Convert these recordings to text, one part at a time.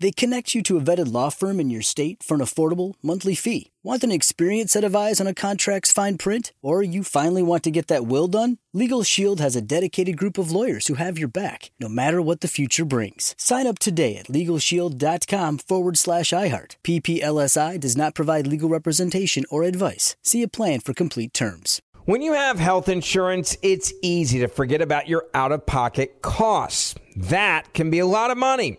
They connect you to a vetted law firm in your state for an affordable monthly fee. Want an experienced set of eyes on a contract's fine print? Or you finally want to get that will done? Legal Shield has a dedicated group of lawyers who have your back, no matter what the future brings. Sign up today at LegalShield.com forward slash iHeart. PPLSI does not provide legal representation or advice. See a plan for complete terms. When you have health insurance, it's easy to forget about your out of pocket costs. That can be a lot of money.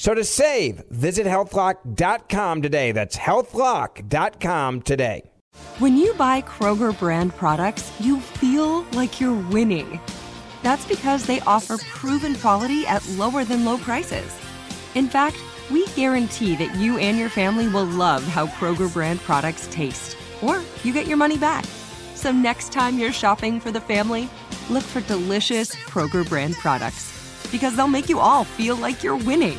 So to save, visit healthlock.com today. That's healthlock.com today. When you buy Kroger brand products, you feel like you're winning. That's because they offer proven quality at lower than low prices. In fact, we guarantee that you and your family will love how Kroger brand products taste, or you get your money back. So next time you're shopping for the family, look for delicious Kroger brand products because they'll make you all feel like you're winning.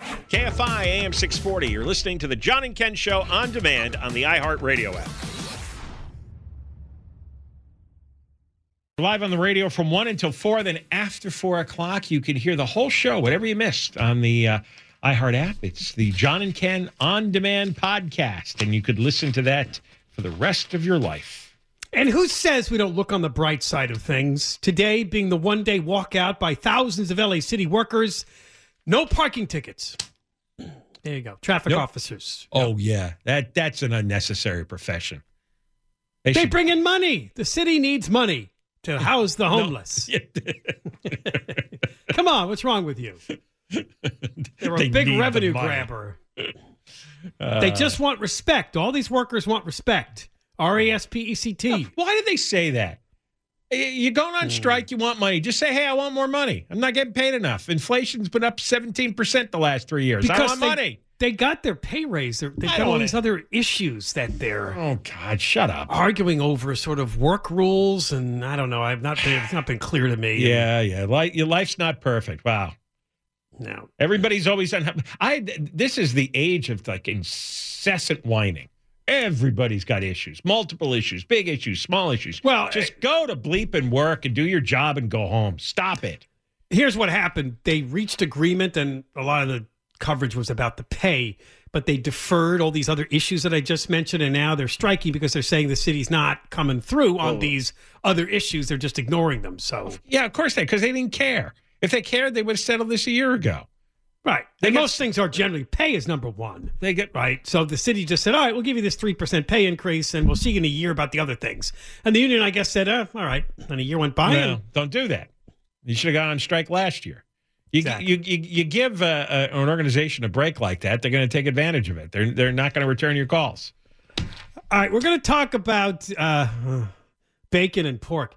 KFI AM 640. You're listening to the John and Ken Show on demand on the iHeartRadio app. Live on the radio from 1 until 4. Then after 4 o'clock, you can hear the whole show, whatever you missed, on the uh, iHeart app. It's the John and Ken on demand podcast, and you could listen to that for the rest of your life. And who says we don't look on the bright side of things? Today being the one day walkout by thousands of LA City workers, no parking tickets. There you go. Traffic Nope. officers. Oh, yeah. that That's an unnecessary profession. They should- bring in money. The city needs money to house the homeless. Come on, what's wrong with you? They're a They big revenue grabber. Uh, they just want respect. All these workers want respect. R E S P E C T. Why did they say that? You're going Hmm. on strike, you want money. Just say, hey, I want more money. I'm not getting paid enough. Inflation's been up 17% the last three years. I want they, money. They got their pay raise. They're, they've got all these other issues that they're Oh, God, shut up. arguing over, sort of work rules, and I don't know. I've not been. It's not been clear to me. Yeah, yeah. Like your life's not perfect. Wow. No. Everybody's always unhappy. I this is the age of like incessant whining. Everybody's got issues, multiple issues, big issues, small issues. Well, just eh, go to bleep and work and do your job and go home. Stop it. Here's what happened. They reached agreement, and a lot of the coverage was about the pay, but they deferred all these other issues that I just mentioned, and now they're striking because they're saying the city's not coming through on Oh. these other issues. They're just ignoring them. So Yeah, of course they because they didn't care. If they cared, they would have settled this a year ago. Right. They and get- most things are generally pay is number one. They get Right. So the city just said, all right, we'll give you this 3% pay increase and we'll see you in a year about the other things. And the union, I guess, said, uh, all right. And a year went by. No, and don't do that. You should have gone on strike last year. You, Exactly. you, you, you give uh, uh, an organization a break like that, they're going to take advantage of it. They're, they're not going to return your calls. All right. We're going to talk about uh, bacon and pork.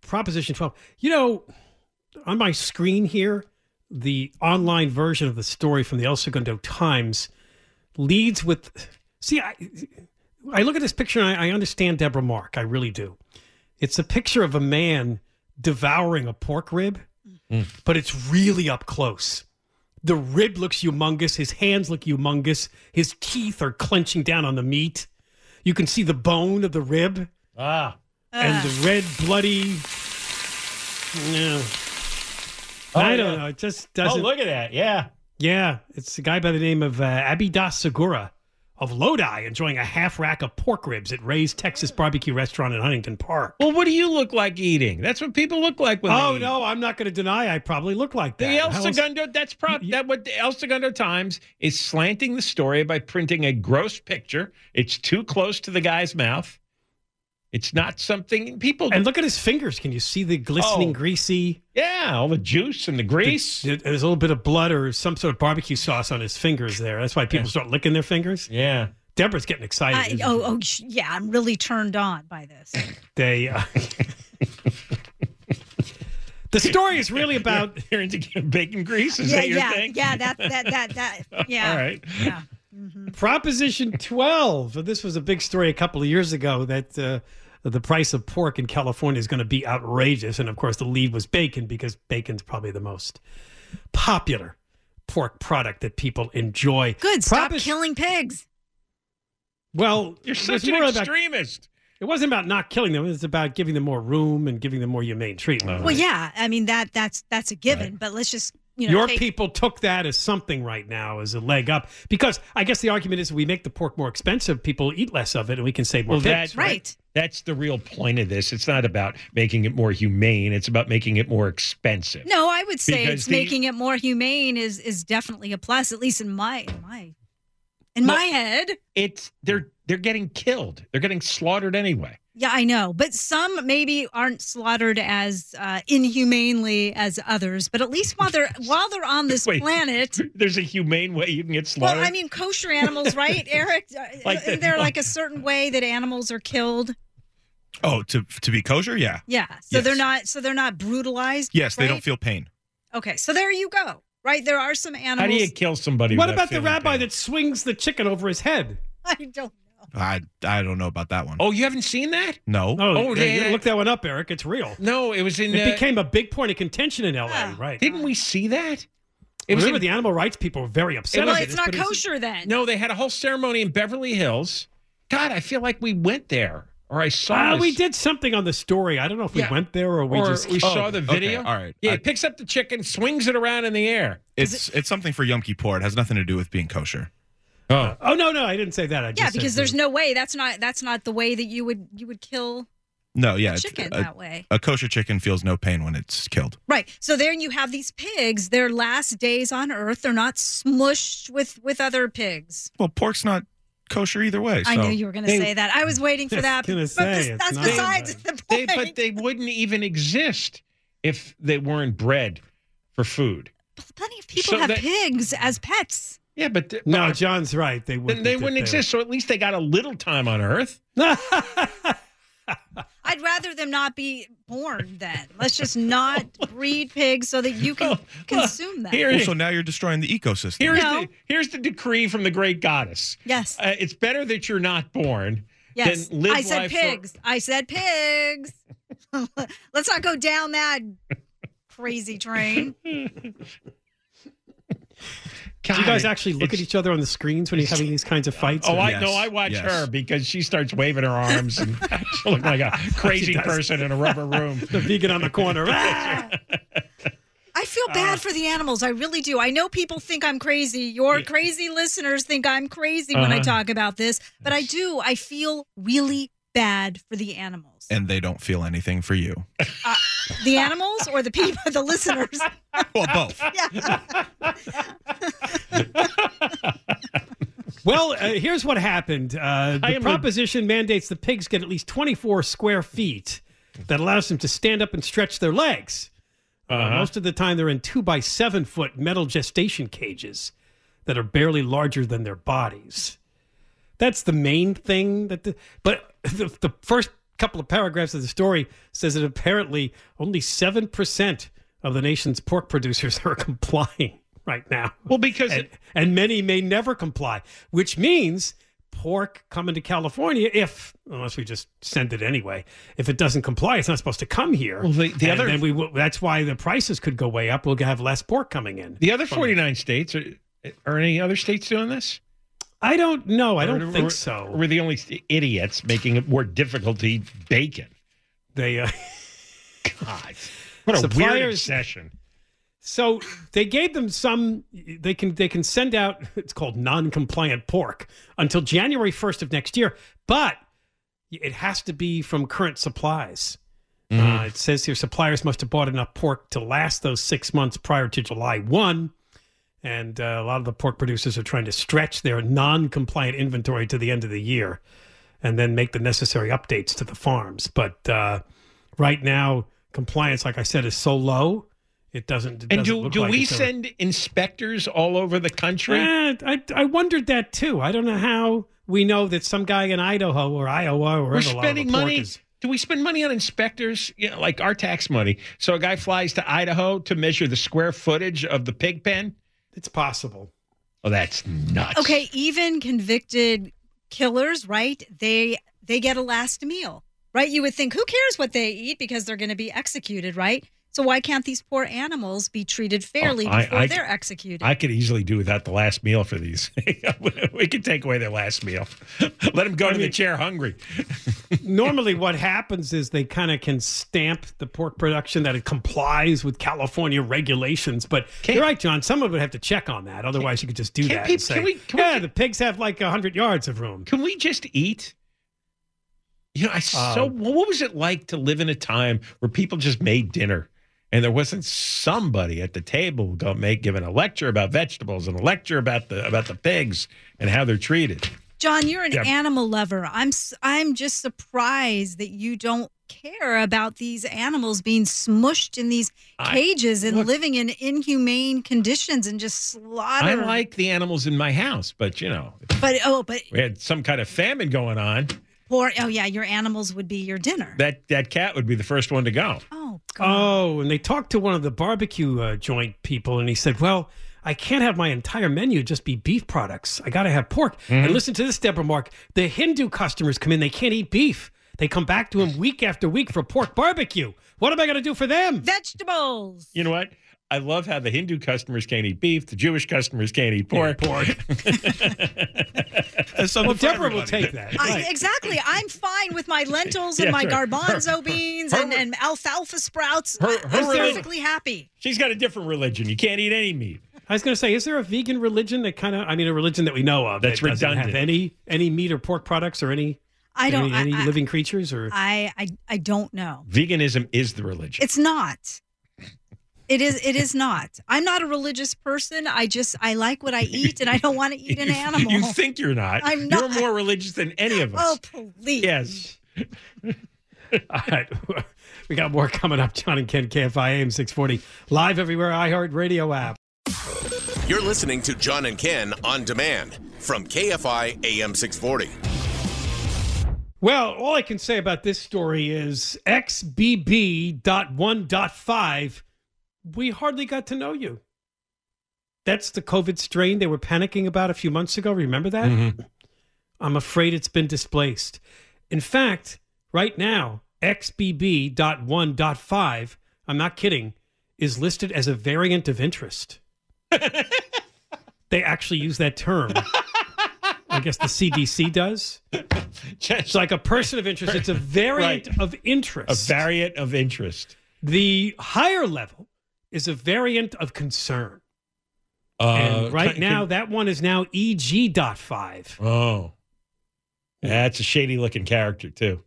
Proposition 12. You know, on my screen here, the online version of the story from the El Segundo Times leads with. See, I, I look at this picture and I, I understand Deborah Mark. I really do. It's a picture of a man devouring a pork rib, but it's really up close. The rib looks humongous. His hands look humongous. His teeth are clenching down on the meat. You can see the bone of the rib Ah. and the red, bloody. No. I don't know. It just Oh, doesn't. Oh, look at that. Yeah. Yeah, it's a guy by the name of uh, Abidas Segura. of Lodi enjoying a half rack of pork ribs at Ray's Texas Barbecue Restaurant in Huntington Park. Well, what do you look like eating? That's what people look like when Oh no, I'm not going to deny I probably look like that. The El How else- Segundo, that's prob- that what the El Segundo Times is slanting the story by printing a gross picture. It's too close to the guy's mouth. It's not something people. And look at his fingers. Can you see the glistening, Oh. greasy? yeah, all the juice and the grease. There's a little bit of blood or some sort of barbecue sauce on his fingers there. That's why people start licking their fingers. yeah. Deborah's getting excited. I, oh, oh, sh- yeah. I'm really turned on by this. They. Uh, the story is really about. You're into bacon grease? Is yeah, that your yeah, thing? yeah. That, that, that, that. Yeah. All right. Yeah. Proposition 12. This was a big story a couple of years ago that uh, the price of pork in California is going to be outrageous. And of course, the lead was bacon because bacon's probably the most popular pork product that people enjoy. Good. Stop Propos- killing pigs. Well, You're it such was an more about- extremist. it wasn't about not killing them. It was about giving them more room and giving them more humane treatment. Well, yeah. I mean that that's that's a given. But let's just you know Your take- people took that as something right now, as a leg up. Because I guess the argument is we make the pork more expensive, people eat less of it, and we can save more Well, pigs. that- right. That's the real point of this. It's not about making it more humane. It's about making it more expensive. No, I would say Because it's the- making it more humane is is definitely a plus, at least in my in my in Well- my head. It's they're they're getting killed. They're getting slaughtered anyway. Yeah, I know, but some maybe aren't slaughtered as uh, inhumanely as others. But at least while they're while they're on this Wait. planet, There's a humane way you can get slaughtered. well, I mean, kosher animals, right, Eric? Uh, Like Isn't the- there like a certain way that animals are killed? Oh, to to be kosher, yeah. Yeah, so they're not so they're not brutalized. Yes, they don't feel pain. Okay, so there you go. Right, there are some animals. How do you kill somebody? What about the rabbi pain? that swings the chicken over his head? I don't know. I I don't know about that one. Oh, you haven't seen that? No. Oh, Oh, yeah, yeah. look that one up, Eric. It's real. No, it was in. It uh, became a big point of contention in LA, Oh. right? Didn't we see that? It was Remember, in, the animal rights people were very upset. Well, about it's not but it's- kosher then. no. They had a whole ceremony in Beverly Hills. God, I feel like we went there, or I saw. This. we did something on the story. I don't know if we Yeah. went there or we or just. we Oh, saw the okay, video. all right. Yeah, I- he picks up the chicken, swings it around in the air. It's it's something for Yom Kippur. It has nothing to do with being kosher. Oh, oh no, no, I didn't say that. I just Yeah, said because the- there's no way that's not that's not the way that you would you would kill No, yeah. a chicken a, that way. a kosher chicken feels no pain when it's killed. Right. So then you have these pigs, their last days on earth, they're not smushed with with other pigs. Well, pork's not kosher either way. I knew you were going to They- say that. I was waiting for that. gonna but say, this- it's that's not besides right. the they, point. but they wouldn't even exist if they weren't bred for food. Plenty of people So have that- pigs as pets. Yeah, but th- No, but- John's right. They wouldn't. they wouldn't exist. So at least they got a little time on Earth. I'd rather them not be born then. Let's just not breed pigs so that you can consume them. Here, Well, so now you're destroying the ecosystem. here's No. the here's the decree from the great goddess. Yes. Uh, it's better that you're not born Yes. than live I said life for- pigs. I said pigs. Let's not go down that crazy train. Do you guys God, actually look at each other on the screens when you're having these kinds of fights? Oh, or- I Yes, know. I watch yes. her because she starts waving her arms and she looks like a crazy person in a rubber room. the vegan on the corner. I feel Uh. bad for the animals. I really do. I know people think I'm crazy. Your crazy listeners think I'm crazy when I Uh-huh. talk about this, but I do. I feel really bad for the animals. and they don't feel anything for you. the animals or the people, the listeners? Well, both. Well, uh, here's what happened. Uh, the am a- proposition mandates the pigs get at least 24 square feet that allows them to stand up and stretch their legs. Uh, Uh-huh. most of the time, they're in two by seven foot metal gestation cages that are barely larger than their bodies. That's the main thing. That, the, but the, the first couple of paragraphs of the story says that apparently only seven percent of the nation's pork producers are complying right now Well, because and, and many may never comply, which means pork coming to California, if unless we just send it anyway, if it doesn't comply, it's not supposed to come here. Well, the- the And other- then we that's why the prices could go way up. We'll have less pork coming in. the other 49 states are, are any other states doing this? I don't know. I don't think or- so. We're the only idiots making it more difficult to eat bacon. They uh, God, what a weird Suppliers- obsession. So they gave them some. They can they can send out. It's called non-compliant pork until January first of next year, but it has to be from current supplies. Uh, it says here suppliers must have bought enough pork to last those six months prior to July one, and uh, a lot of the pork producers are trying to stretch their non-compliant inventory to the end of the year, and then make the necessary updates to the farms. But uh, right now, compliance, like I said, is so low. It doesn't. It And doesn't do, do like we ever- send inspectors all over the country? Eh, I I wondered that too. I don't know how we know that some guy in Idaho or Iowa or We're wherever a lot of spending money. is- Do we spend money on inspectors? You know, like our tax money. So a guy flies to Idaho to measure the square footage of the pig pen. It's possible. Oh, that's nuts. Okay, even convicted killers, right? They they get a last meal, right? You would think, who cares what they eat because they're going to be executed, right? So why can't these poor animals be treated fairly Oh, I- before I- they're executed? I could easily do without the last meal for these. we could take away their last meal. Let them go to the chair hungry. Normally, what happens is they kind of can stamp the pork production that it complies with California regulations. But Can't- you're right, John. Someone would have to check on that. Otherwise, you could just do Can't that peop- and say, can we- can "Yeah, get- the pigs have like hundred yards of room." Can we just eat? You know, I so Um, what was it like to live in a time where people just made dinner and there wasn't somebody at the table go make giving a lecture about vegetables and a lecture about the about the pigs and how they're treated. John, you're an Yeah. animal lover. I'm I'm just surprised that you don't care about these animals being smushed in these I- cages and look- living in inhumane conditions and just slaughtered. I like the animals in my house, but you know, but oh, but we had some kind of famine going on. poor. Oh yeah, your animals would be your dinner. That that cat would be the first one to go. oh. Oh, and they talked to one of the barbecue uh, joint people, and he said, "Well, I can't have my entire menu just be beef products. I got to have pork." And listen to this, Deborah Mark. The Hindu customers come in; they can't eat beef. They come back to him week after week for pork barbecue. What am I going to do for them? Vegetables. You know what? I love how the Hindu customers can't eat beef, the Jewish customers can't eat pork. pork. There's well, for Deborah will take that. I, Right. exactly. I'm fine with my lentils and Yeah, my sure. garbanzo beans and, her- and alfalfa sprouts. her- I'm her religion- perfectly happy. She's got a different religion. You can't eat any meat. I was going to say, is there a vegan religion that kind of? I mean, a religion that we know of That's that doesn't have any any meat or pork products or any I don't. any, any I, I- living creatures or I, I I don't know. Veganism is the religion. It's not. It is. It is not. I'm not a religious person. I just I like what I eat, and I don't want to eat an animal. You think you're not. I'm not. You're more religious than any of us. oh us. please. yes. All right. We got more coming up. John and Ken, KFI AM 640, live everywhere, iHeartRadio app. You're listening to John and Ken on demand from KFI AM 640. Well, all I can say about this story is XBB.1.5, we hardly got to know you. That's the COVID strain they were panicking about a few months ago. Remember that? Mm-hmm. I'm afraid it's been displaced. In fact, right now, XBB.1.5, I'm not kidding, is listed as a variant of interest. they actually use that term. I guess the CDC does. It's like a person of interest. It's a variant Right. of interest. A variant of interest. the higher level is a variant of concern. Uh, and right can- now, can- that one is now E EG.5. oh. That's a shady looking character, too.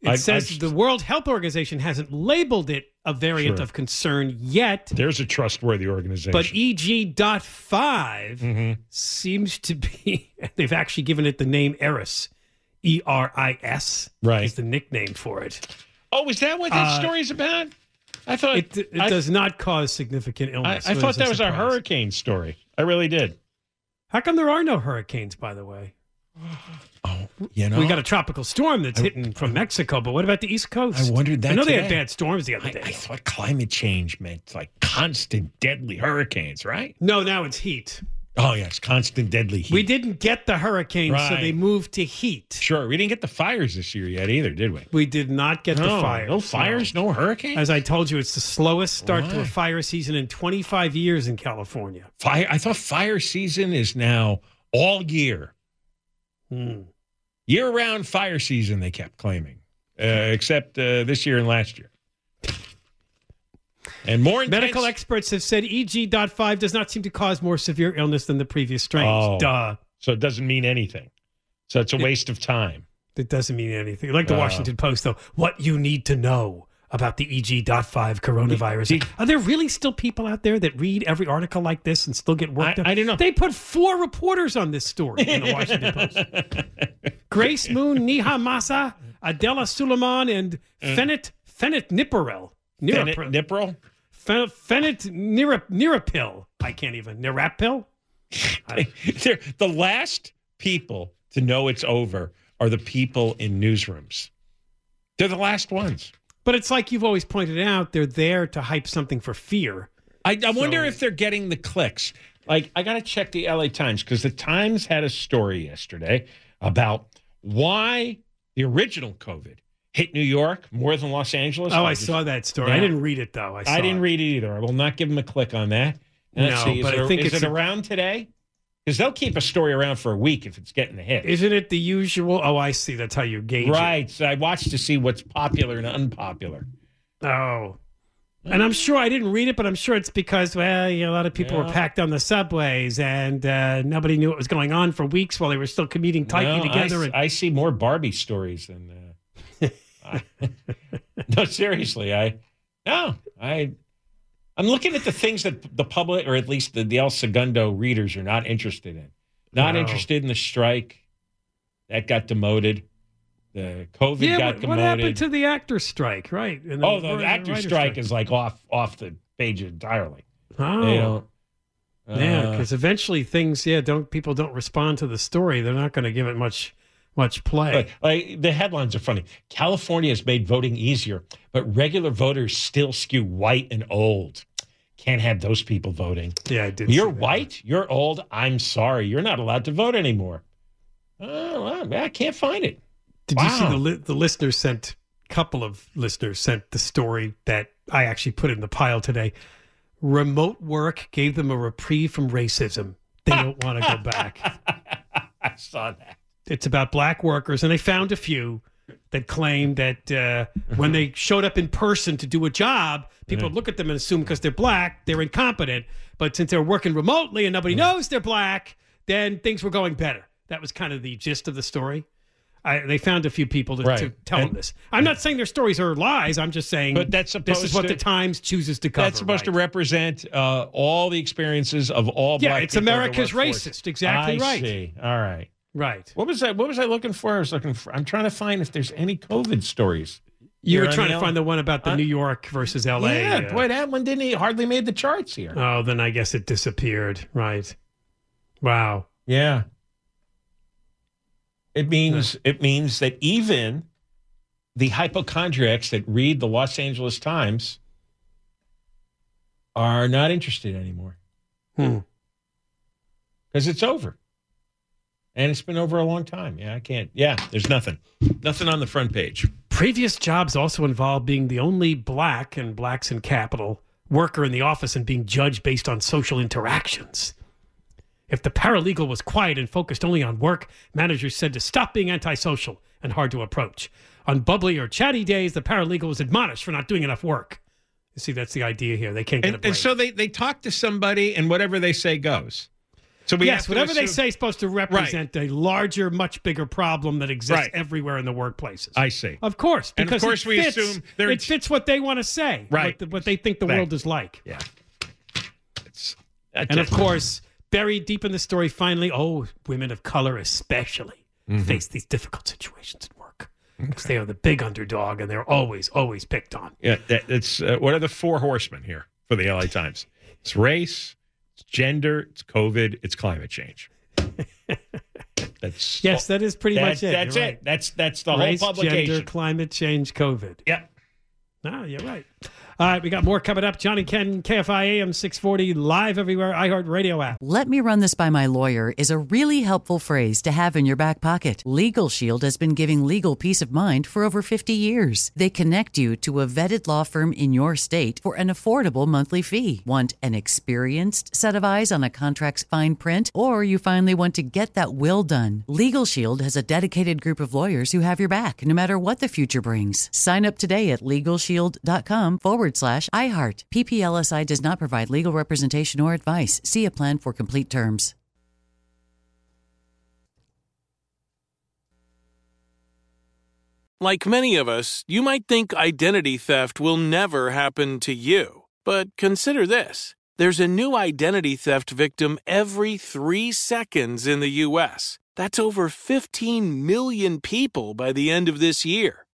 It I- says I've- the World Health Organization hasn't labeled it a variant Sure. of concern yet, There's a trustworthy organization. but E EG.5 Mhm. seems to be, they've actually given it the name Eris. E R I S Right. is the nickname for it. Oh, is that what that Uh, is about? I thought It, it I, does not cause significant illness. I so thought it's that was a hurricane story. I really did. How come there are no hurricanes, by the way? Oh, you know, We got a tropical storm that's hitting from Mexico, but what about the East Coast? I wondered that I know they had bad storms the other I, day. I thought climate change meant like constant deadly hurricanes, right? no, now it's heat. Oh yes, constant deadly heat. We didn't get the hurricanes, so they moved to heat. Sure, we didn't get the fires this year yet either, did we? We did not get the fires. No fires, no, hurricanes. As I told you, it's the slowest start to a fire season in 25 years in California. fire. I thought fire season is now all year, Hmm. year-round fire season. They kept claiming, uh, except uh, this year and last year. And more intense- Medical experts have said EG.5 does not seem to cause more severe illness than the previous strains. Oh. Duh. So it doesn't mean anything. So it's a waste of time. It doesn't mean anything. Like the Oh. Washington Post, though, what you need to know about the EG.5 coronavirus. Are there really still people out there that read every article like this and still get worked I- up? I don't know. They put four reporters on this story in the Washington Post. Grace Moon, Niha Masa, Adela Suliman, and uh. Fenit Fenit Nipperel. Fenit Nirappil. Nipperl? Fen- Fenit Nirap, Nirappil. I can't even. Nirappil? The last people to know it's over are the people in newsrooms. They're the last ones. But it's like you've always pointed out, they're there to hype something for fear. I, I wonder if they're getting the clicks. Like, I got to check the LA Times because the Times had a story yesterday about why the original COVID hit New York more than Los Angeles. Oh, I just- saw that story. I didn't read it though. I, saw I didn't it. read it either. I will not give them a click on that. Let's No, see, but it, I think is it's it around today? Because they'll keep a story around for a week if it's getting a hit. Isn't it the usual? Oh, I see. That's how you gauge Right. So I watched to see what's popular and unpopular. Oh. And I'm sure I didn't read it, but I'm sure it's because, well, you know, a lot of people were packed on the subways and uh, nobody knew what was going on for weeks while they were still commuting tightly No, together. s- and, I, see more Barbie stories than. Uh, I- no, seriously, I no, I I'm looking at the things that the public, or at least the, the El Segundo readers, are not interested in. Not No. interested in the strike. That got demoted. The COVID yeah, got demoted. what happened to the actor strike? Right. And oh, the, writer- actor writer strike, is like off off the page entirely. Oh. They don't. Yeah, uh, because eventually things, yeah, don't people don't respond to the story. They're not going to give it much much play. Like, like, the headlines are funny. California has made voting easier, but regular voters still skew white and old. Can't have those people voting. Yeah, I did. You're white. You're old. I'm sorry. You're not allowed to vote anymore. Oh, well, I can't find it. Did you see the li- the listener sent couple of listeners sent the story that I actually put in the pile today. Remote work gave them a reprieve from racism. They don't want to go back. I saw that. It's about black workers, and they found a few that claimed that uh, when they showed up in person to do a job, people would look at them and assume because they're black, they're incompetent. But since they're working remotely and nobody knows they're black, then things were going better. That was kind of the gist of the story. I, they found a few people to, to Right. tell them this. I'm not saying their stories are lies. I'm just saying But that's this is what to- the Times chooses to cover. That's supposed to represent uh, all the experiences of all Yeah, black it's people in the America's racist. Exactly I right. See. All right. Right. What was that? What was I looking for? I was looking for. I'm trying to find if there's any COVID stories. You were trying to find the one about the Uh, New York versus L.A. Yeah, uh, boy, that one didn't e- hardly made the charts here. Oh, then I guess it disappeared. Right. Wow. Yeah. It means it means that even the hypochondriacs that read the Los Angeles Times are not interested anymore Hmm. because it's over, and it's been over a long time. Yeah, I can't. Yeah, there's nothing, nothing on the front page. Previous jobs also involved being the only black and blacks in capital worker in the office and being judged based on social interactions. If the paralegal was quiet and focused only on work, managers said to stop being antisocial and hard to approach. On bubbly or chatty days, the paralegal was admonished for not doing enough work. You see, that's the idea here. They can't get a break. and so they they talk to somebody, and whatever they say goes. So we yes, whatever they say is supposed to represent a larger, much bigger problem that exists Right. everywhere in the workplaces. I see. Of course, And of because course it we fits, assume they're- it fits what they want to say, Right. What, the- what they think the Right. world is like. Yeah. It's, And of course, buried deep in the story, finally, oh, women of color especially Mm-hmm. face these difficult situations at work because they are the big underdog and they're always, always picked on. Yeah, that, it's uh, what are the four horsemen here for the LA Times? It's race, it's gender, it's COVID, it's climate change. That's Yes, that is pretty that- much it. That's You're it. right. That's that's the Race, whole publication. gender, climate change, COVID. Yep. Ah, you're right. All right, we got more coming up. Johnny Ken, KFI AM 640, live everywhere, iHeartRadio app. Let me run this by my lawyer is a really helpful phrase to have in your back pocket. Legal Shield has been giving legal peace of mind for over 50 years. They connect you to a vetted law firm in your state for an affordable monthly fee. Want an experienced set of eyes on a contract's fine print? Or you finally want to get that will done? Legal Shield has a dedicated group of lawyers who have your back no matter what the future brings. Sign up today at LegalShield.com com forward slash iHeart. PPLSI does not provide legal representation or advice. See a plan for complete terms. Like many of us, you might think identity theft will never happen to you. But consider this there's a new identity theft victim every three seconds in the U.S. That's over 15 million people by the end of this year,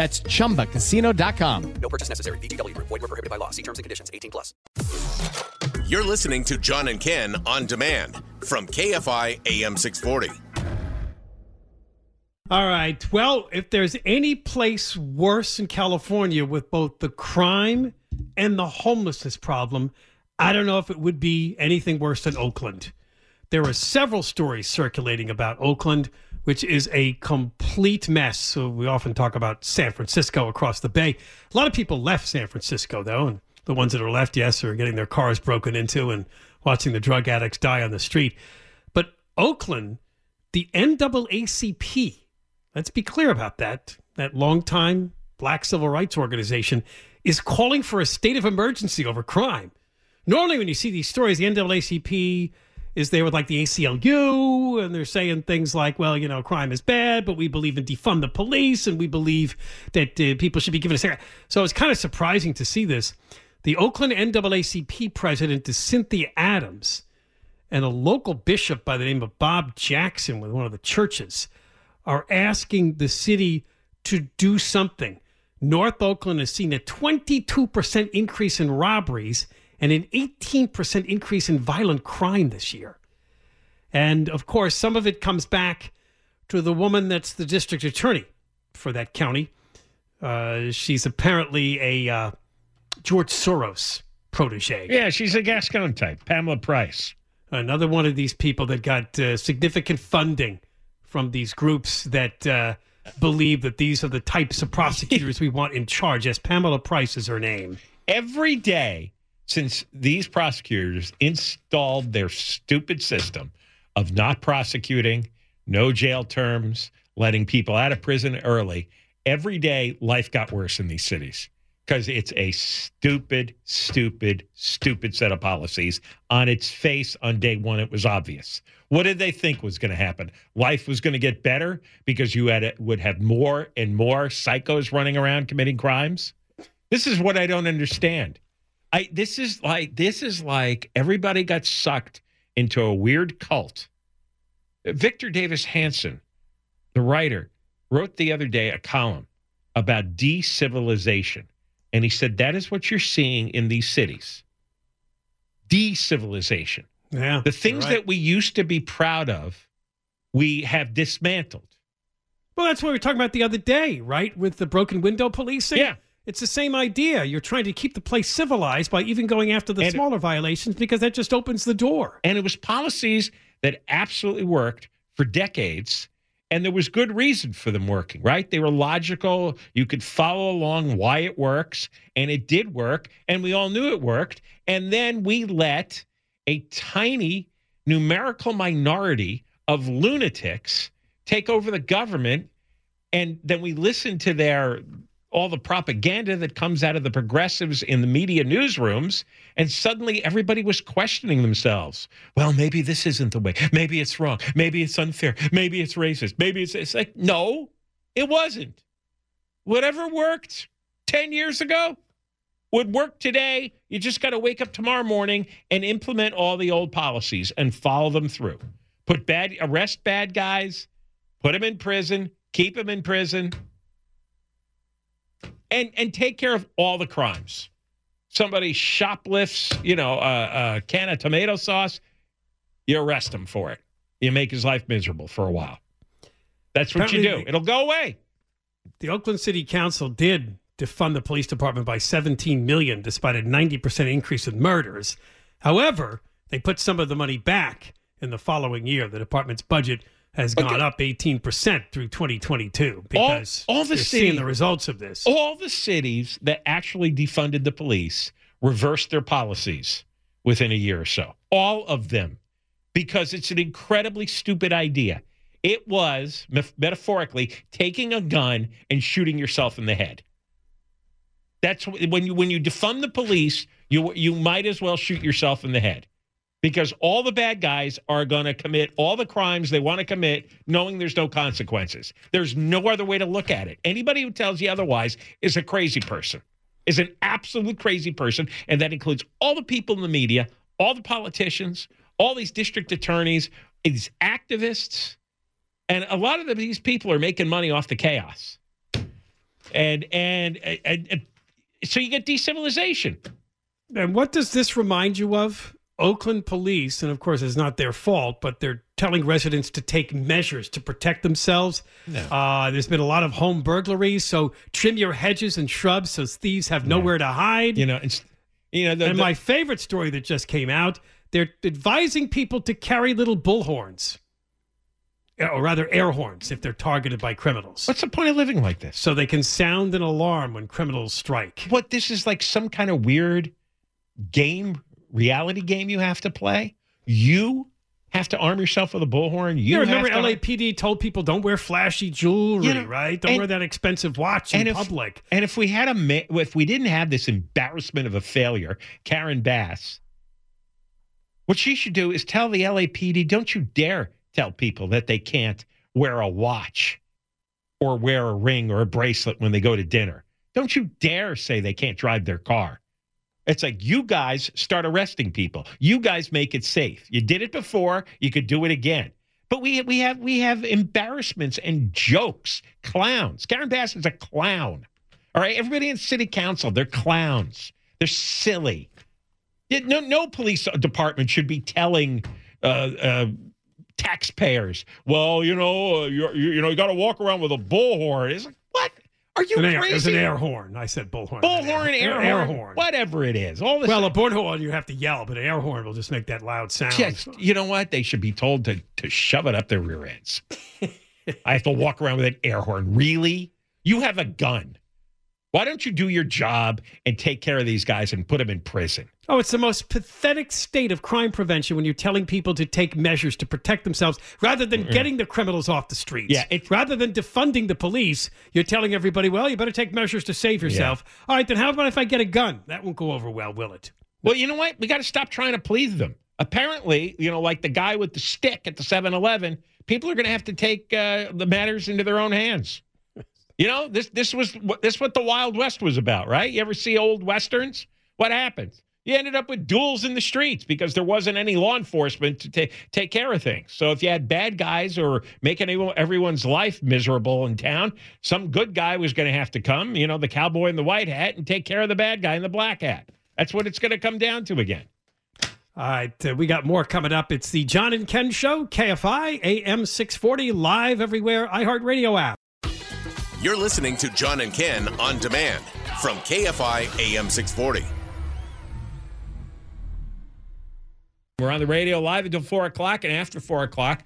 That's chumbacasino.com. No purchase necessary. VGW Group. Void were prohibited by law. See terms and conditions. 18 plus. You're listening to John and Ken on demand from KFI AM 640. All right. Well, if there's any place worse in California with both the crime and the homelessness problem, I don't know if it would be anything worse than Oakland. There are several stories circulating about Oakland, which is a complete mess. So we often talk about San Francisco across the bay. A lot of people left San Francisco, though, and the ones that are left, yes, are getting their cars broken into and watching the drug addicts die on the street. But Oakland, the NAACP, let's be clear about that, that longtime black civil rights organization, is calling for a state of emergency over crime. Normally, when you see these stories, the NAACP is there with like the ACLU, and they're saying things like, well, you know, crime is bad, but we believe in defund the police, and we believe that uh, people should be given a second. So it's kind of surprising to see this. The Oakland NAACP president is Cynthia Adams, and a local bishop by the name of Bob Jackson with one of the churches are asking the city to do something. North Oakland has seen a 22% increase in robberies and an 18% increase in violent crime this year. And of course, some of it comes back to the woman that's the district attorney for that county. Uh, she's apparently a uh, George Soros protege. Yeah, she's a Gascon type, Pamela Price. Another one of these people that got uh, significant funding from these groups that uh, believe that these are the types of prosecutors we want in charge. Yes, Pamela Price is her name. Every day since these prosecutors installed their stupid system of not prosecuting, no jail terms, letting people out of prison early, every day life got worse in these cities because it's a stupid, stupid, stupid set of policies. On its face, on day one, it was obvious. What did they think was going to happen? Life was going to get better because you had would have more and more psychos running around committing crimes. This is what I don't understand. I this is like this is like everybody got sucked into a weird cult. Victor Davis Hanson, the writer, wrote the other day a column about decivilization. And he said that is what you're seeing in these cities. Decivilization. Yeah. The things right. that we used to be proud of, we have dismantled. Well, that's what we were talking about the other day, right? With the broken window policing. Yeah. It's the same idea. You're trying to keep the place civilized by even going after the And- smaller violations because that just opens the door. And it was policies that absolutely worked for decades. And there was good reason for them working, right? They were logical. You could follow along why it works. And it did work. And we all knew it worked. And then we let a tiny numerical minority of lunatics take over the government. And then we listened to their all the propaganda that comes out of the progressives in the media newsrooms, and suddenly everybody was questioning themselves. Well, maybe this isn't the way. Maybe it's wrong. Maybe it's unfair. Maybe it's racist. Maybe it's, it's like, no, it wasn't. Whatever worked 10 years ago would work today. You just got to wake up tomorrow morning and implement all the old policies and follow them through. Put bad, arrest bad guys, put them in prison, keep them in prison and and take care of all the crimes. Somebody shoplifts, you know, a, a can of tomato sauce, you arrest him for it. You make his life miserable for a while. That's what you do. It'll go away. The Oakland City Council did defund the police department by 17 million despite a 90% increase in murders. However, they put some of the money back in the following year. The department's budget has But gone up 18% through 2022 because all the they're seeing the results of this. All the cities that actually defunded the police reversed their policies within a year or so. All of them. Because it's an incredibly stupid idea. It was, metaphorically, taking a gun and shooting yourself in the head. That's when you when you defund the police, you you might as well shoot yourself in the head. Because all the bad guys are going to commit all the crimes they want to commit, knowing there's no consequences. There's no other way to look at it. Anybody who tells you otherwise is a crazy person, is an absolute crazy person. And that includes all the people in the media, all the politicians, all these district attorneys, these activists. And a lot of these people are making money off the chaos. And, and, and, and so you get decivilization. And what does this remind you of? Oakland police, and of course, it's not their fault, but they're telling residents to take measures to protect themselves. No. Uh, there's been a lot of home burglaries, so trim your hedges and shrubs so thieves have nowhere to hide. You know, it's, you know, the, and the- my favorite story that just came out, they're advising people to carry little bullhorns, or rather air horns, if they're targeted by criminals. What's the point of living like this? So they can sound an alarm when criminals strike. What this is like some kind of weird game, reality game you have to play. You have to arm yourself with a bullhorn. You You remember to- LAPD told people don't wear flashy jewelry, You know, right? Don't and- wear that expensive watch in and if, public. And if we had a, if we didn't have this embarrassment of a failure, Karen Bass, what she should do is tell the LAPD, don't you dare tell people that they can't wear a watch or wear a ring or a bracelet when they go to dinner. Don't you dare say they can't drive their car. It's like you guys start arresting people. You guys make it safe. You did it before, you could do it again. But we we have we have embarrassments and jokes, clowns. Karen Bass is a clown. All right, everybody in city council, they're clowns. They're silly. No, no police department should be telling uh, uh, taxpayers, "Well, you know, uh, you you know, you got to walk around with a bullhorn." It's like? Are you An air, crazy? it was an air horn. I said bullhorn. Bullhorn, air, air horn, horn. whatever it is. All this. Well, a bullhorn you have to yell, but an air horn will just make that loud sound. Just, you know what? They should be told to to shove it up their rear ends. I have to walk around with an air horn. Really? You have a gun. Why don't you do your job and take care of these guys and put them in prison? Oh, it's the most pathetic state of crime prevention when you're telling people to take measures to protect themselves rather than getting the criminals off the streets. Yeah, it- rather than defunding the police, you're telling everybody, well, you better take measures to save yourself. All right, then how about if I get a gun? That won't go over well, will it? Well, you know what? We got to stop trying to please them. Apparently, you know, like the guy with the stick at the 7 Eleven, people are going to have to take uh, the matters into their own hands. You know, this this was this what the Wild West was about, right? You ever see old westerns? What happens? You ended up with duels in the streets because there wasn't any law enforcement to ta- take care of things. So if you had bad guys or making anyone- everyone's life miserable in town, some good guy was going to have to come, you know, the cowboy in the white hat and take care of the bad guy in the black hat. That's what it's going to come down to again. All right, uh, we got more coming up. It's the John and Ken Show, KFI, AM 640, live everywhere, iHeartRadio app. You're listening to John and Ken on demand from KFI AM 640. We're on the radio live until four o'clock, and after four o'clock,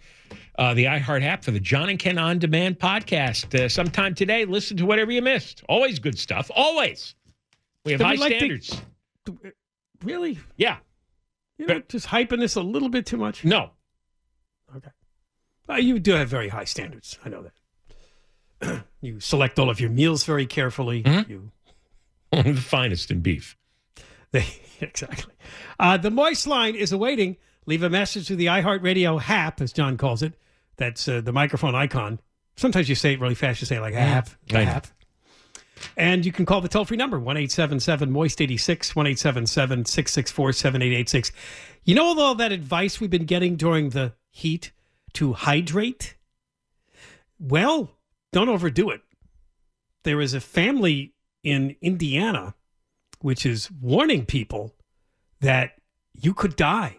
uh, the iHeart app for the John and Ken On Demand podcast. Uh, sometime today, listen to whatever you missed. Always good stuff. Always. We have Did high like to- standards. Really? yeah. You know, just hyping this a little bit too much? No. Okay. Uh, you do have very high standards. I know that. you select all of your meals very carefully. Mm-hmm. You the finest in beef. They, exactly. Uh, the Moist line is awaiting. Leave a message to the iHeartRadio HAP, as John calls it. That's uh, the microphone icon. Sometimes you say it really fast. You say it like know. HAP. And you can call the toll free number, 1 877 Moist 86, 1 877 664 7886. You know, all that advice we've been getting during the heat to hydrate? Well, don't overdo it. There is a family in Indiana which is warning people that you could die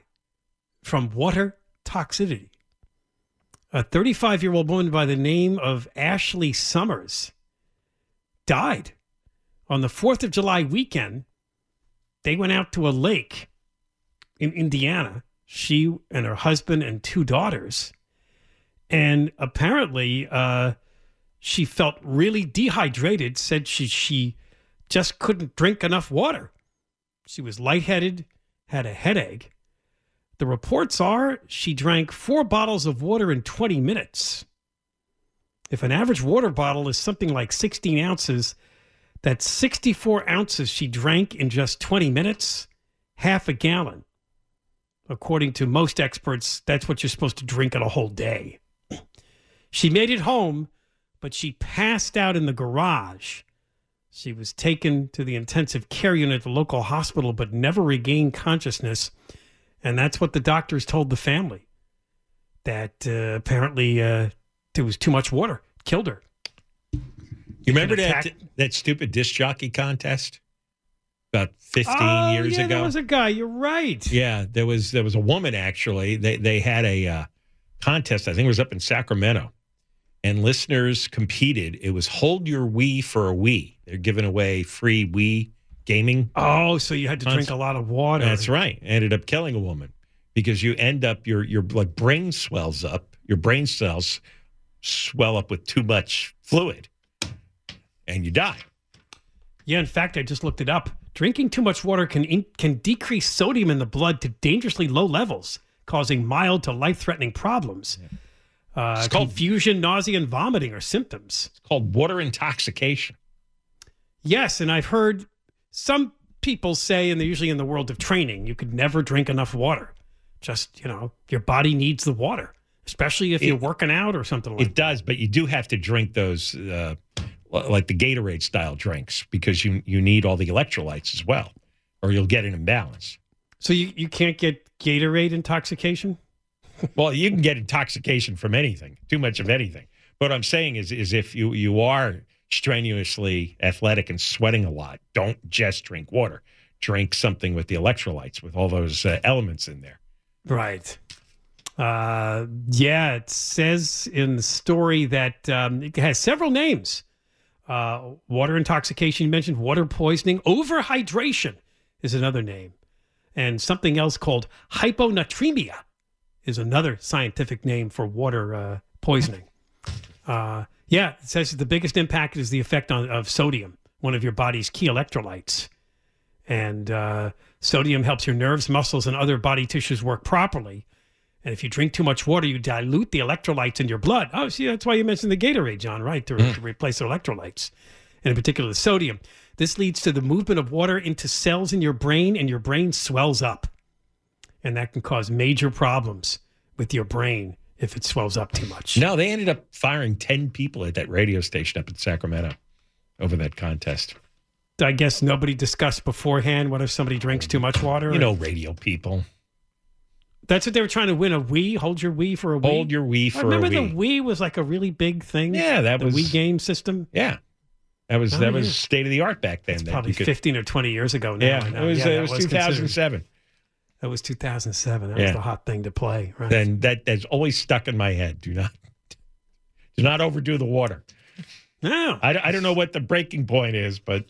from water toxicity. A 35 year old woman by the name of Ashley Summers died on the 4th of July weekend. They went out to a lake in Indiana, she and her husband and two daughters. And apparently, uh, she felt really dehydrated, said she, she just couldn't drink enough water. She was lightheaded, had a headache. The reports are she drank four bottles of water in 20 minutes. If an average water bottle is something like 16 ounces, that's 64 ounces she drank in just 20 minutes, half a gallon. According to most experts, that's what you're supposed to drink in a whole day. She made it home, but she passed out in the garage. She was taken to the intensive care unit at the local hospital, but never regained consciousness. And that's what the doctors told the family that uh, apparently uh, there was too much water, killed her. You remember that that stupid disc jockey contest about 15 Oh, years yeah, ago? There was a guy. You're right. Yeah, there was there was a woman actually. They they had a uh, contest. I think it was up in Sacramento, and listeners competed. It was hold your Wii for a Wii. They're giving away free Wii gaming. Oh, so you had to drink a lot of water. That's right. Ended up killing a woman because you end up your your like brain swells up. Your brain cells swell up with too much fluid, and you die. Yeah, in fact, I just looked it up. Drinking too much water can in, can decrease sodium in the blood to dangerously low levels, causing mild to life-threatening problems. Uh, It's called- confusion, nausea, and vomiting are symptoms. It's called water intoxication. Yes, and I've heard some people say, and they're usually in the world of training, you could never drink enough water. Just you know, your body needs the water, especially if you're working out or something like. It does, but you do have to drink those, uh, like the Gatorade style drinks, because you you need all the electrolytes as well, or you'll get an imbalance. So you you can't get Gatorade intoxication. Well, you can get intoxication from anything, too much of anything. What I'm saying is, is if you you are strenuously athletic and sweating a lot, don't just drink water. Drink something with the electrolytes, with all those uh, elements in there. Right. Uh, yeah, it says in the story that um, it has several names. Uh, water intoxication, you mentioned water poisoning, overhydration is another name, and something else called hyponatremia is another scientific name for water uh, poisoning. Uh, yeah, it says the biggest impact is the effect on, of sodium, one of your body's key electrolytes. And uh, sodium helps your nerves, muscles, and other body tissues work properly. And if you drink too much water, you dilute the electrolytes in your blood. Oh, see, that's why you mentioned the Gatorade, John, right? To, to replace the electrolytes, and in particular the sodium. This leads to the movement of water into cells in your brain, and your brain swells up. And that can cause major problems with your brain if it swells up too much. No, they ended up firing ten people at that radio station up in Sacramento over that contest. I guess nobody discussed beforehand what if somebody drinks too much water. You know, radio people. That's what they were trying to win a Wii. Hold your Wii for a Wii. Hold your Wii I for a remember Wii. the Wii was like a really big thing. Yeah, that the was- Wii game system. Yeah, that was Oh, that yeah. was state of the art back then. that Probably could- 15 or 20 years ago now. Yeah, it was Yeah, it was considered- 2007. That was 2007. That was Yeah. the hot thing to play, right? Then that that's always stuck in my head. Do not do not overdo the water. No. I, I don't know what the breaking point is, but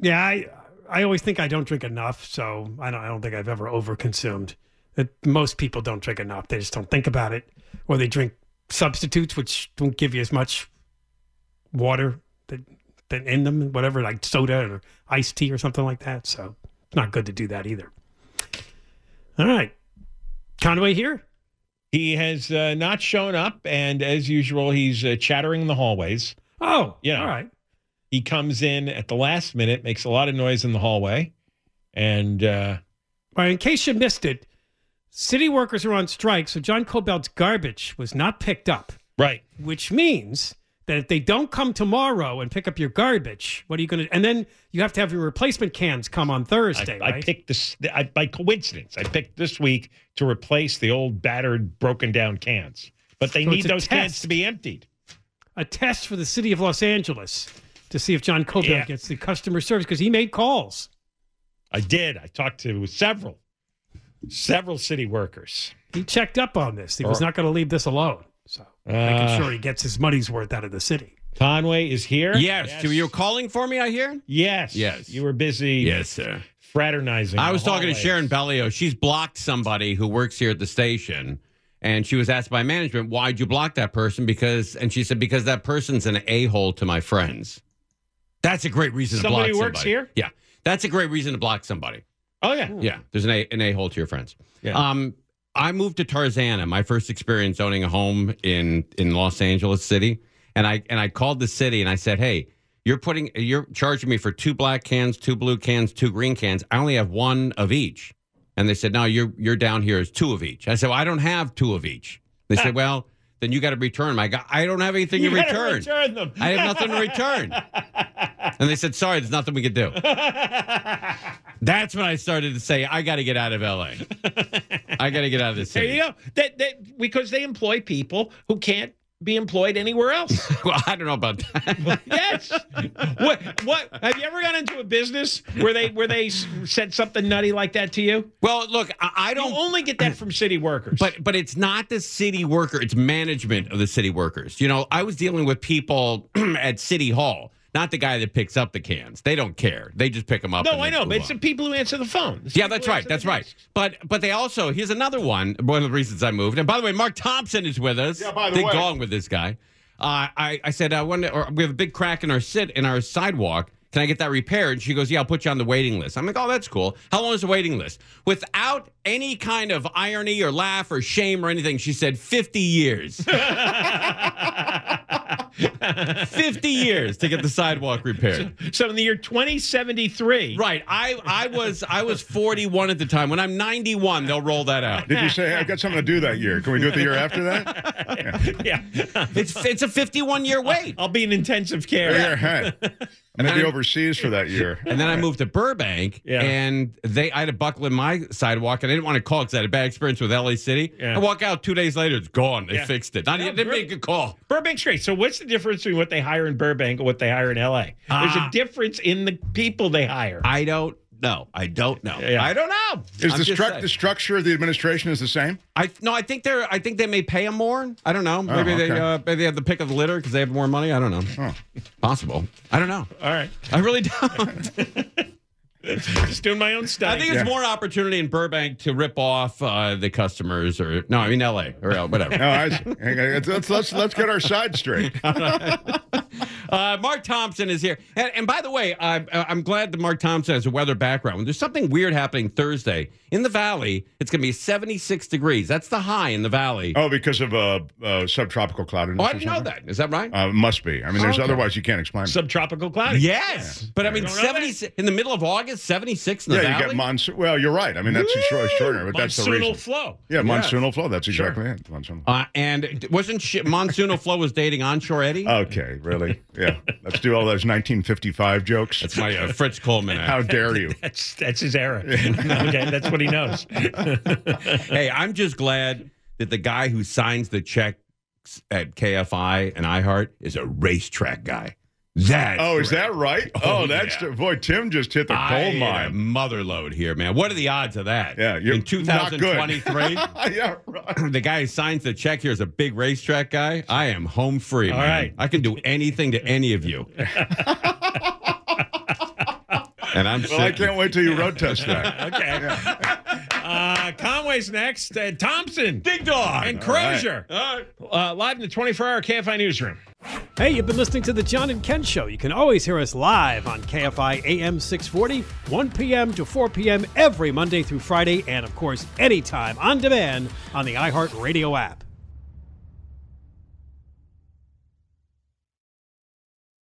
Yeah, I I always think I don't drink enough, so I don't I don't think I've ever overconsumed. It, most people don't drink enough; they just don't think about it, or they drink substitutes which don't give you as much water that, that in them, whatever, like soda or iced tea or something like that. So it's not good to do that either. All right, Conway here. he has uh, not shown up, and as usual, he's uh, chattering in the hallways. Oh, Yeah. all right. He comes in at the last minute, makes a lot of noise in the hallway, and uh, All right, in case you missed it, city workers are on strike, so John Kobylt's garbage was not picked up. right. which means that if they don't come tomorrow and pick up your garbage, what are you going to? And then you have to have your replacement cans come on Thursday, I, I picked this I, by coincidence. I picked this week to replace the old battered, broken down cans, but they So need those cans to be emptied. a test for the city of Los Angeles to see if John Kobylt Yeah. gets the customer service because he made calls. I did. I talked to several, several city workers. He checked up on this. He was not going to leave this alone. So Uh, making sure he gets his money's worth out of the city. Conway is here. Yes. You were calling for me, I hear? Yes. Yes. You were busy. Yes, sir. Fraternizing. I was the talking to. Sharon Bellio. She's blocked somebody who works here at the station. And she was asked by management, why'd you block that person? Because, and she said, because that person's an a hole to my friends. That's a great reason Somebody to block works somebody. here? Yeah. That's a great reason to block somebody. Oh yeah. Yeah. There's an a, an a hole to your friends. Yeah. Um, I moved to Tarzana, my first experience owning a home in in Los Angeles City, and I and I called the city and I said, "Hey, you're putting you're charging me for two black cans, two blue cans, two green cans. I only have one of each." And they said, "No, you're you're down here as two of each." I said, well, "I don't have two of each." They said, "Well, then you got to return them." I got, "I don't have anything You to return. return them. I have nothing to return." and they said, "Sorry, there's nothing we could do." That's when I started to say, "I got to get out of LA. I got to get out of the There city." you go. That that because they employ people who can't be employed anywhere else. well, I don't know about that. yes. What what have you ever gone into a business where they where they said something nutty like that to you? Well, look, I, I don't You only get that from city workers. But but it's not the city worker; it's management of the city workers. You know, I was dealing with people at City Hall, not the guy that picks up the cans. They don't care; they just pick them up. no, and I know, move but it's on. the people who answer the phone. It's Yeah, that's right. That's right. desks. But but they also here's another one. One of the reasons I moved. And by the way, Mark Thompson is with us. Yeah, by the Big way. gong with this guy. Uh, I I said I wonder. Or we have a big crack in our sit in our sidewalk. Can I get that repaired? And she goes, Yeah, I'll put you on the waiting list. I'm like, Oh, that's cool. How long is the waiting list? Without any kind of irony or laugh or shame or anything, she said 50 years. 50 years to get the sidewalk repaired. So in the year 2073, Right. I I was I was 41 at the time. When I'm 91, they'll roll that out. Did you say I've got something to do that year? Can we do it the year after that? yeah, It's it's a 51 year wait. I'll be in intensive care. Yeah, hey. I'm gonna be overseas for that year. And then I moved to Burbank, Yeah. and they I had a buckle in my sidewalk, and I didn't want to call because I had a bad experience with LA City. Yeah. I walk out two days later, it's gone. They Yeah. fixed it. Not No, even Bur- make a call. Burbank's great. So what's the difference between what they hire in Burbank and what they hire in LA? There's a Ah. difference in the people they hire. I don't know. I don't know. Yeah. I don't know. Is I'm the, stru- the structure of the administration is the same? I no, I think they're. I think they may pay them more. I don't know. Maybe they okay. uh, maybe they have the pick of the litter because they have more money. I don't know. Oh. Possible. I don't know. All right. I really don't. Just doing my own stuff. I think it's more opportunity in Burbank to rip off uh, the customers, or no, I mean L.A. or whatever. No, I, let's, let's let's get our side straight. Uh, Mark Thompson is here, and, and by the way, I, I'm glad that Mark Thompson has a weather background. There's something weird happening Thursday in the Valley. It's going to be 76 degrees. That's the high in the Valley. Oh, because of uh, uh, subtropical cloudiness. Oh, I or didn't know something? that. Is that right? Uh, must be. I mean, there's Okay. otherwise you can't explain. it. subtropical cloudy. yes, but I mean, Don't know that? 70 in the middle of August, 76 in the yeah, you Valley. get monsoon. Well, you're right. I mean, that's extra- extraordinary, but that's the Monsoonal flow. Yeah, Yes. monsoonal flow. That's exactly it. Monsoonal. uh, and wasn't she, Monsoonal Flow was dating Onshore Eddie? Okay, really? Yeah. Let's do all those 1955 jokes. That's my uh, Fritz Coleman. act. How dare you? That's that's his era. okay, that's what he knows. hey, I'm just glad that the guy who signs the checks at KFI and iHeart is a racetrack guy. That's Oh, is great. that right? Oh, that's yeah. boy. Tim just hit the I gold mine. mother load here, man. What are the odds of that? Yeah, you're in 2023. yeah, right. the guy who signs the check here is a big racetrack guy. I am home free, All man. right. I can do anything to any of you. and I'm Well, I can't wait till you road test that. Okay. Uh, Conway's next. Uh, Thompson. Big dog. And All right. Crozier. Uh, live in the 24 hour KFI newsroom. Hey, you've been listening to the John and Ken Show. You can always hear us live on KFI AM 640, 1 p.m. to 4 p.m. every Monday through Friday, and of course, anytime on demand on the iHeartRadio app.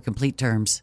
complete terms.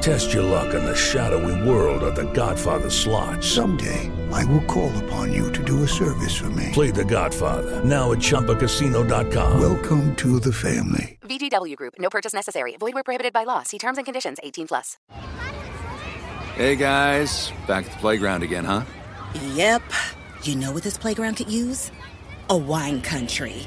Test your luck in the shadowy world of The Godfather slot. Someday, I will call upon you to do a service for me. Play The Godfather now at ChumbaCasino.com. Welcome to the family. VGW Group. No purchase necessary. Void where prohibited by law. See terms and conditions. 18 plus. Hey guys, back at the playground again, huh? Yep. You know what this playground could use? A wine country.